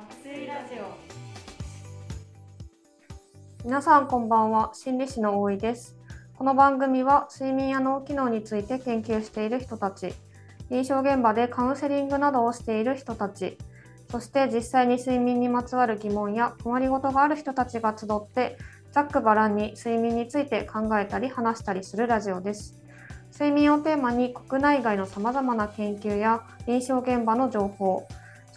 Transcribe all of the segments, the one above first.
爆睡ラジオ。皆さんこんばんは。心理師の大井です。この番組は睡眠や脳機能について研究している人たち。臨床現場でカウンセリングなどをしている人たち。そして実際に睡眠にまつわる疑問や困りごとがある人たちが集ってざっくばらんに睡眠について考えたり話したりするラジオです。睡眠をテーマに国内外のさまざまな研究や臨床現場の情報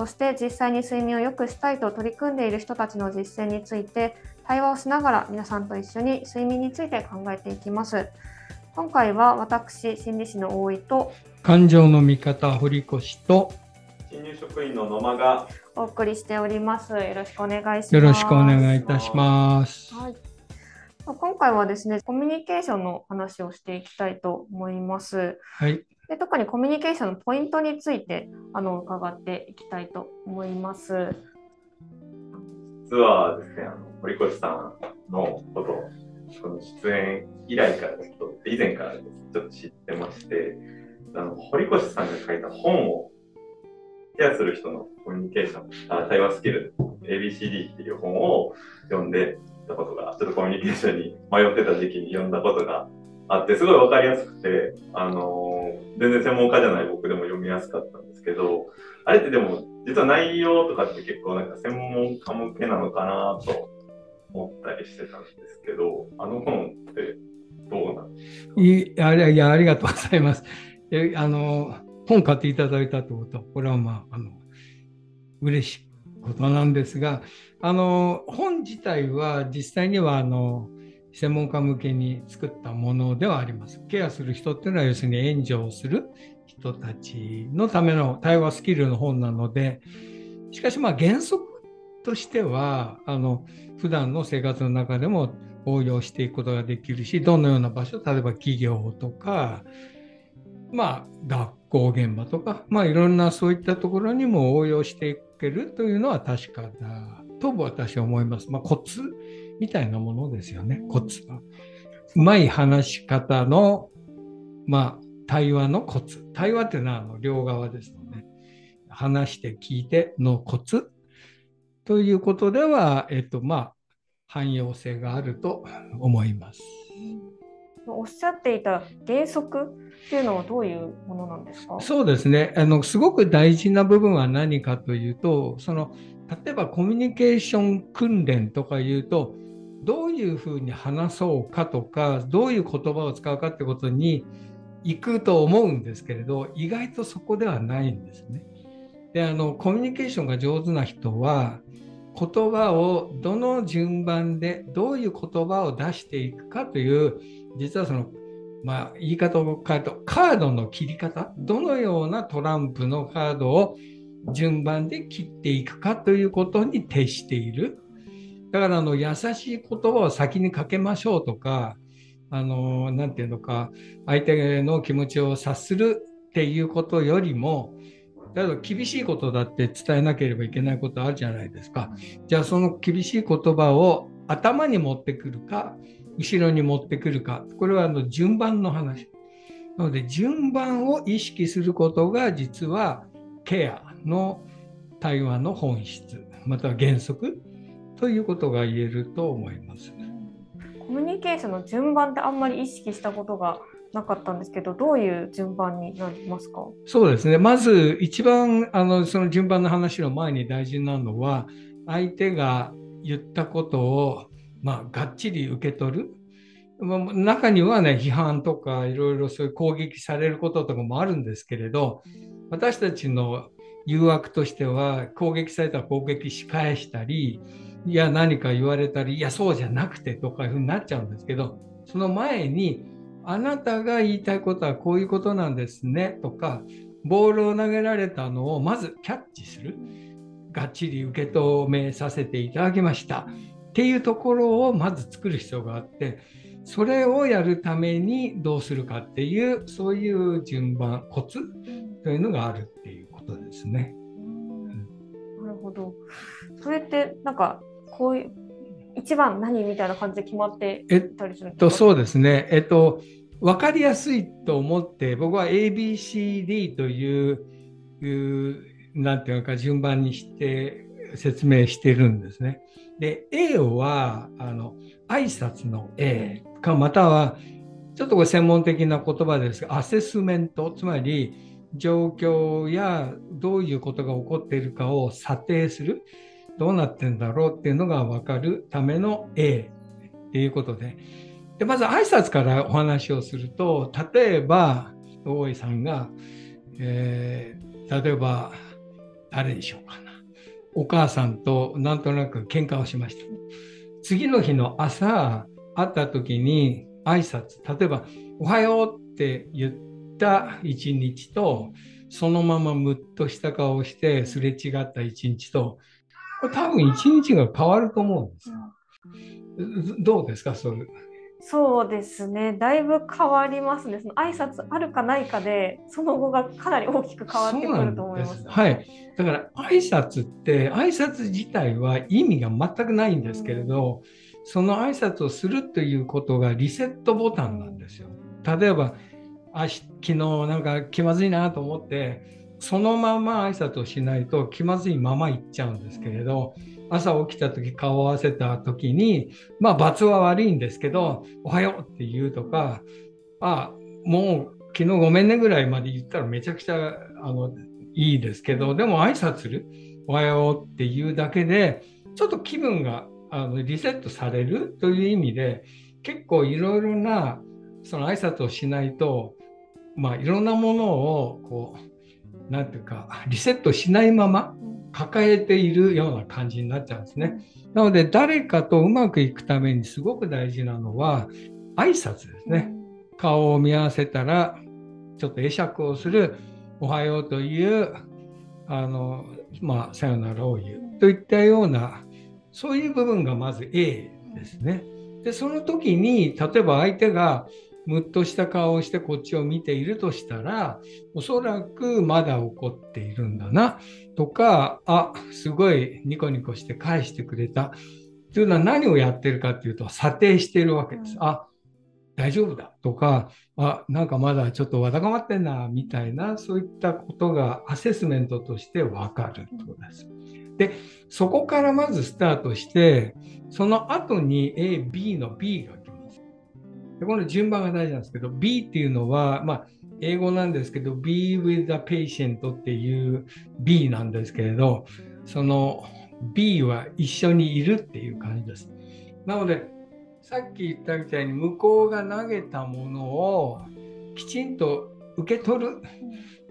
そして実際に睡眠を良くしたいと取り組んでいる人たちの実践について対話をしながら皆さんと一緒に睡眠について考えていきます。今回は私心理師の大井と感情の味方堀越と新入職員の野間がお送りしております。よろしくお願いします。よろしくお願いいたします。はい。今回はですね、コミュニケーションの話をしていきたいと思います。はい、で特にコミュニケーションのポイントについてあの伺っていきたいと思います。実はですね、あの堀越さんのことこの出演以来からちょっと以前からちょっと知ってまして、あの堀越さんが書いた本をケアする人のコミュニケーション、あ対話スキル ABCD っていう本を読んでたことが、ちょっとコミュニケーションに迷ってた時期に読んだことがあって、すごいわかりやすくて、あの全然専門家じゃない僕でも読みやすかったんですけど、あれってでも、実は内容とかって結構なんか専門家向けなのかなと思ったりしてたんですけど、あの本ってどうなんですか？いあれいやありがとうございます。えあの本買っていただいたということ？は、これはまああの嬉しいことなんですが、あの本自体は実際にはあの専門家向けに作ったものではあります。ケアする人っていうのは要するに援助をする人たちのための対話スキルの本なので、しかしまあ原則としてはあの普段の生活の中でも応用していくことができるしどのような場所例えば企業とかまあ学校現場とかまあいろんなそういったところにも応用していけるというのは確かだと私は思います。まあ、コツみたいなものですよね。コツは。うまい話し方のまあ対話のコツ。対話っていうのはあの両側ですので話して聞いてのコツ。ということでは、えっと、まあ、汎用性があると思います。おっしゃっていた原則っていうのはどういうものなんですか？そうですね。あのすごく大事な部分は何かというとその例えばコミュニケーション訓練とかいうとどういうふうに話そうかとかどういう言葉を使うかってことに行くと思うんですけれど意外とそこではないんですね。であのコミュニケーションが上手な人は言葉をどの順番でどういう言葉を出していくかという実はその、まあ、言い方を変えるとカードの切り方どのようなトランプのカードを順番で切っていくかということに徹しているだからあの優しい言葉を先にかけましょうとかあのなていうのか相手の気持ちを察するっていうことよりもだけど厳しいことだって伝えなければいけないことあるじゃないですか。じゃあその厳しい言葉を頭に持ってくるか後ろに持ってくるかこれはあの順番の話。なので順番を意識することが実はケアの対話の本質または原則ということが言えると思います。コミュニケーションの順番ってあんまり意識したことがなかったんですけど、どういう順番になりますか？そうですね。まず一番あのその順番の話の前に大事なのは相手が言ったことをまあがっちり受け取る。まあ中にはね批判とかいろいろそういう攻撃されることとかもあるんですけれど私たちの誘惑としては攻撃されたら攻撃し返したりいや何か言われたりいやそうじゃなくてとかいうふうになっちゃうんですけどその前にあなたが言いたいことはこういうことなんですねとかボールを投げられたのをまずキャッチするがっちり受け止めさせていただきましたっていうところをまず作る必要があってそれをやるためにどうするかっていうそういう順番コツというのがあるっていうことですね。なるほど。それってなんかこういう一番何みたいな感じで決まってたりするんですか、えっと、そうですね。えっと、分かりやすいと思って、僕は ABCD という、いうなんていうか、順番にして、説明してるんですね。で、A は、あの、挨拶の A か、または、ちょっとこれ専門的な言葉ですが、アセスメント、つまり状況やどういうことが起こっているかを査定する、どうなってんだろうっていうのが分かるための A っていうことで、でまず挨拶からお話をすると、例えば、大井さんが、えー、例えば、誰でしょうかな。お母さんとなんとなく喧嘩をしました。次の日の朝、会った時に挨拶、例えば、おはようって言った一日と、そのままムッとした顔をしてすれ違った一日と、これ多分一日が変わると思うんですよ。どうですか、それ。そうですね、だいぶ変わりますね。その挨拶あるかないかで、その後がかなり大きく変わってくると思います。はい。だから挨拶って挨拶自体は意味が全くないんですけれど、うん、その挨拶をするということがリセットボタンなんですよ。例えば、あ昨日なんか気まずいなと思って、そのまま挨拶をしないと気まずいまま行っちゃうんですけれど、朝起きた時顔を合わせた時にまあ罰は悪いんですけど「おはよう」って言うとか「あもう昨日ごめんね」ぐらいまで言ったらめちゃくちゃあのいいですけどでも挨拶する「おはよう」っていうだけでちょっと気分があのリセットされるという意味で結構いろいろなその挨拶をしないとまあいろんなものをこう何て言うかリセットしないまま抱えているような感じになっちゃうんですね。なので誰かとうまくいくためにすごく大事なのは挨拶ですね。顔を見合わせたらちょっと会釈をするおはようというあのまあさよならを言うといったようなそういう部分がまず A ですね。でその時に例えば相手がむっとした顔をしてこっちを見ているとしたらおそらくまだ怒っているんだなとかあすごいニコニコして返してくれたというのは何をやってるかっていうと査定しているわけです。あ大丈夫だとかあなんかまだちょっとわだかまってんなみたいなそういったことがアセスメントとしてわかるということです。でそこからまずスタートしてその後に A、B の B がでこの順番が大事なんですけど、B っていうのは、まあ、英語なんですけど、be with the patient っていう B なんですけれど、その B は一緒にいるっていう感じです。なので、さっき言ったみたいに向こうが投げたものをきちんと受け取る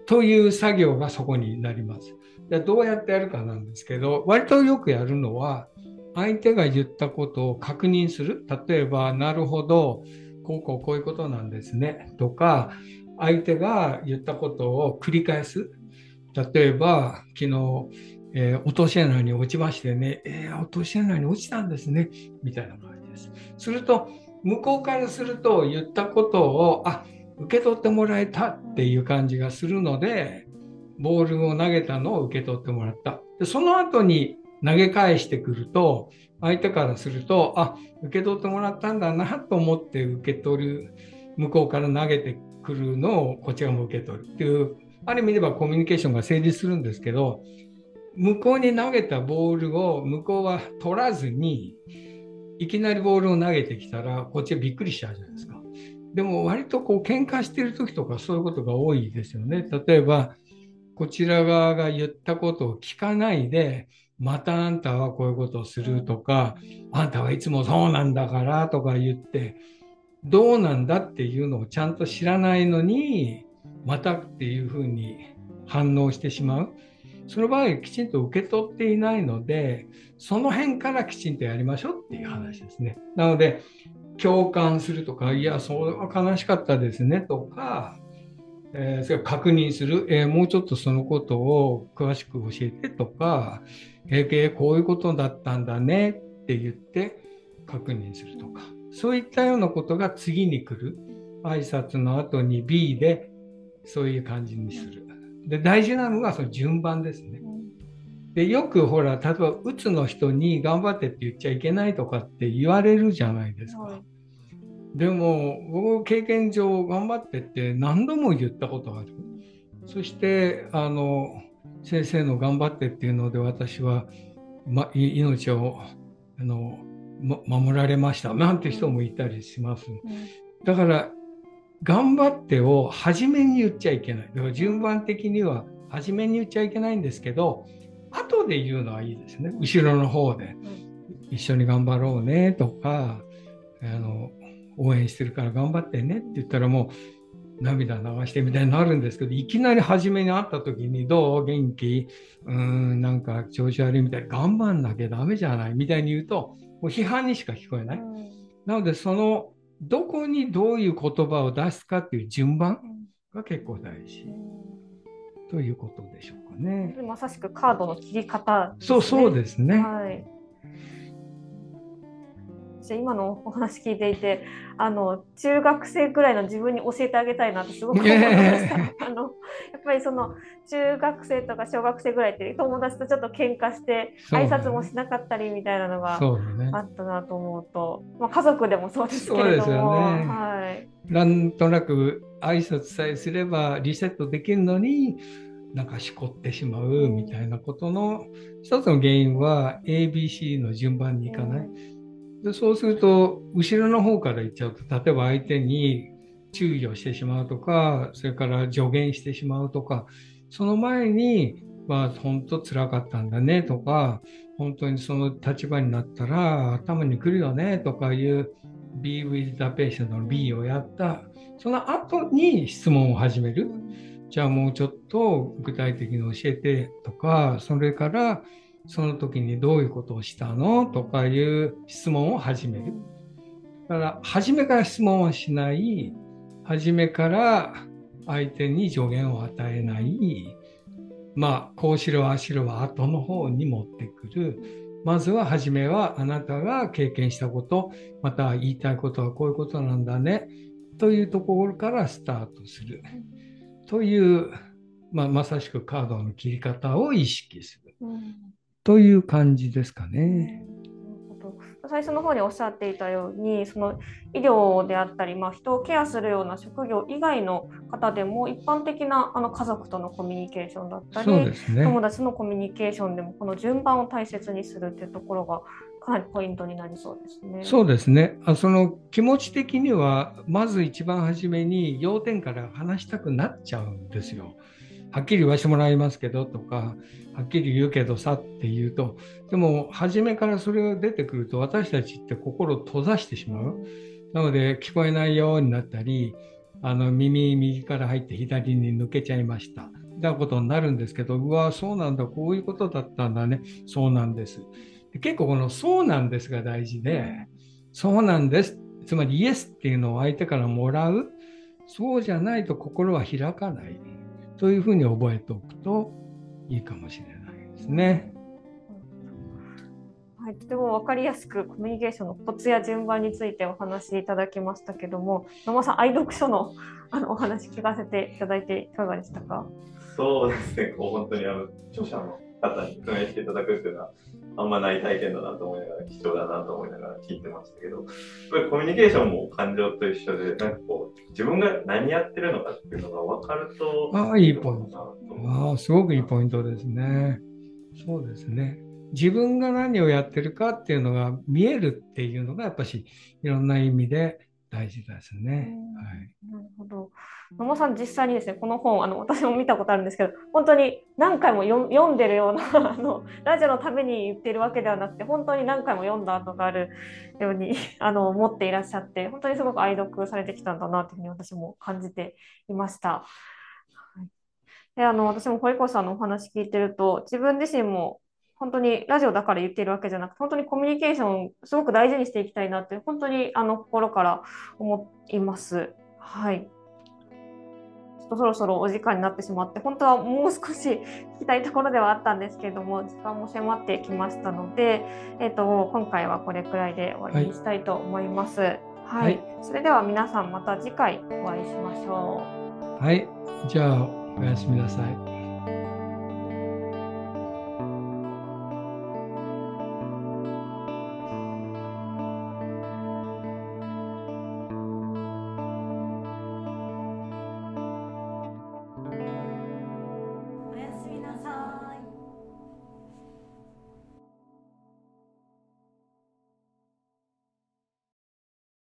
という作業がそこになります。でどうやってやるかなんですけど、割とよくやるのは、相手が言ったことを確認する。例えば、なるほど、こうこうこういうことなんですね。とか相手が言ったことを繰り返す。例えば昨日、えー、落とし穴に落ちましてね、えー、落とし穴に落ちたんですね。みたいな感じです。すると向こうからすると言ったことをあ受け取ってもらえたっていう感じがするのでボールを投げたのを受け取ってもらった。でその後に投げ返してくると相手からするとあ受け取ってもらったんだなと思って受け取る向こうから投げてくるのをこちらも受け取るっていうある意味ではコミュニケーションが成立するんですけど向こうに投げたボールを向こうは取らずにいきなりボールを投げてきたらこっちはびっくりしちゃうじゃないですか。でも割とこう喧嘩してる時とかそういうことが多いですよね。例えばこちら側が言ったことを聞かないでまたあんたはこういうことをするとか、あんたはいつもそうなんだからとか言って、どうなんだっていうのをちゃんと知らないのに、またっていうふうに反応してしまう。その場合、きちんと受け取っていないので、その辺からきちんとやりましょうっていう話ですね。なので、共感するとか、いや、それは悲しかったですねとか、えー、それ確認する、えー、もうちょっとそのことを詳しく教えてとか、えー、こういうことだったんだねって言って確認するとか、そういったようなことが次に来る。挨拶の後に B でそういう感じにする。で、大事なのがその順番ですね。で、よくほら、例えば、うつの人に頑張ってって言っちゃいけないとかって言われるじゃないですか。でも、僕、経験上、頑張ってって何度も言ったことある。そして、あの、先生の頑張ってっていうので私はま、命をあの、ま、守られましたなんて人もいたりします。だから頑張ってを初めに言っちゃいけない。だから順番的には初めに言っちゃいけないんですけど、後で言うのはいいですね。後ろの方で。一緒に頑張ろうねとか、あの、応援してるから頑張ってねって言ったらもう涙流してみたいになるんですけど、いきなり初めに会った時にどう？元気？うーん、なんか調子悪いみたい。に頑張んなきゃダメじゃない？みたいに言うと、もう批判にしか聞こえない。なので、そのどこにどういう言葉を出すかっていう順番が結構大事、ということでしょうかね。まさしくカードの切り方、ね、そうそうですね。はい今のお話聞いていてあの中学生ぐらいの自分に教えてあげたいなってすごく思いました。あのやっぱりその中学生とか小学生ぐらいって友達とちょっと喧嘩して挨拶もしなかったりみたいなのがあったなと思うと、うね、まあ、家族でもそうですけれども、ね、はい、なんとなく挨拶さえすればリセットできるのになんかしこってしまうみたいなことの一つの原因は ABC の順番にいかない。うんでそうすると後ろの方から行っちゃうと例えば相手に注意をしてしまうとかそれから助言してしまうとかその前に、まあ、本当つらかったんだねとか本当にその立場になったら頭にくるよねとかいう Be with the patient の B をやった。その後に質問を始める。じゃあもうちょっと具体的に教えてとかそれからその時にどういうことをしたの？とかいう質問を始める。だから、初めから質問はしない、初めから相手に助言を与えない、まあ、こうしろ、ああしろは後の方に持ってくる。まずは初めはあなたが経験したこと、また言いたいことはこういうことなんだね、というところからスタートする。という、まあ、まさしくカードの切り方を意識する。という感じですかね。最初の方におっしゃっていたようにその医療であったり、まあ、人をケアするような職業以外の方でも一般的なあの家族とのコミュニケーションだったり、ね、友達のコミュニケーションでもこの順番を大切にするっていうところがかなりポイントになりそうですね。そうですねあその気持ち的にはまず一番初めに要点から話したくなっちゃうんですよ。はっきり言わしてもらいますけどとかはっきり言うけどさって言うとでも初めからそれが出てくると私たちって心を閉ざしてしまう。なので聞こえないようになったりあの耳右から入って左に抜けちゃいました。みたいなことになるんですけどうわそうなんだこういうことだったんだね。そうなんです。結構この「そうなんです」が大事で「そうなんです」つまりイエスっていうのを相手からもらう。そうじゃないと心は開かない。というふうに覚えておくといいかもしれないですね。はい、とても分かりやすくコミュニケーションのコツや順番についてお話しいただきましたけども野間さん愛読書の あのお話聞かせていただいていかがでしたか？そうですね。こう本当にあの著者の方に説明していただくっていうのはあんまない体験だなと思いながら貴重だなと思いながら聞いてましたけどコミュニケーションも感情と一緒でなんかこう自分が何やってるのかっていうのが分かるとああいいポイント。ああすごくいいポイントですね。そうですね。自分が何をやってるかっていうのが見えるっていうのがやっぱしいろんな意味で大事ですね。はい、なるほど。野間さん実際にですねこの本あの私も見たことあるんですけど本当に何回も読んでるようなあのラジオのために言ってるわけではなくて本当に何回も読んだ後があるように あの思っていらっしゃって本当にすごく愛読されてきたんだなというふうに私も感じていました。はい、であの私も堀越さんのお話聞いてると自分自身も本当にラジオだから言っているわけじゃなくて、本当にコミュニケーションをすごく大事にしていきたいなって、本当にあの心から思います。はい。ちょっとそろそろお時間になってしまって、本当はもう少し 聞きたいところではあったんですけれども、時間も迫ってきましたので、えーと、今回はこれくらいで終わりにしたいと思います。はい、はい、それでは皆さんまた次回お会いしましょう。はい、じゃあおやすみなさい。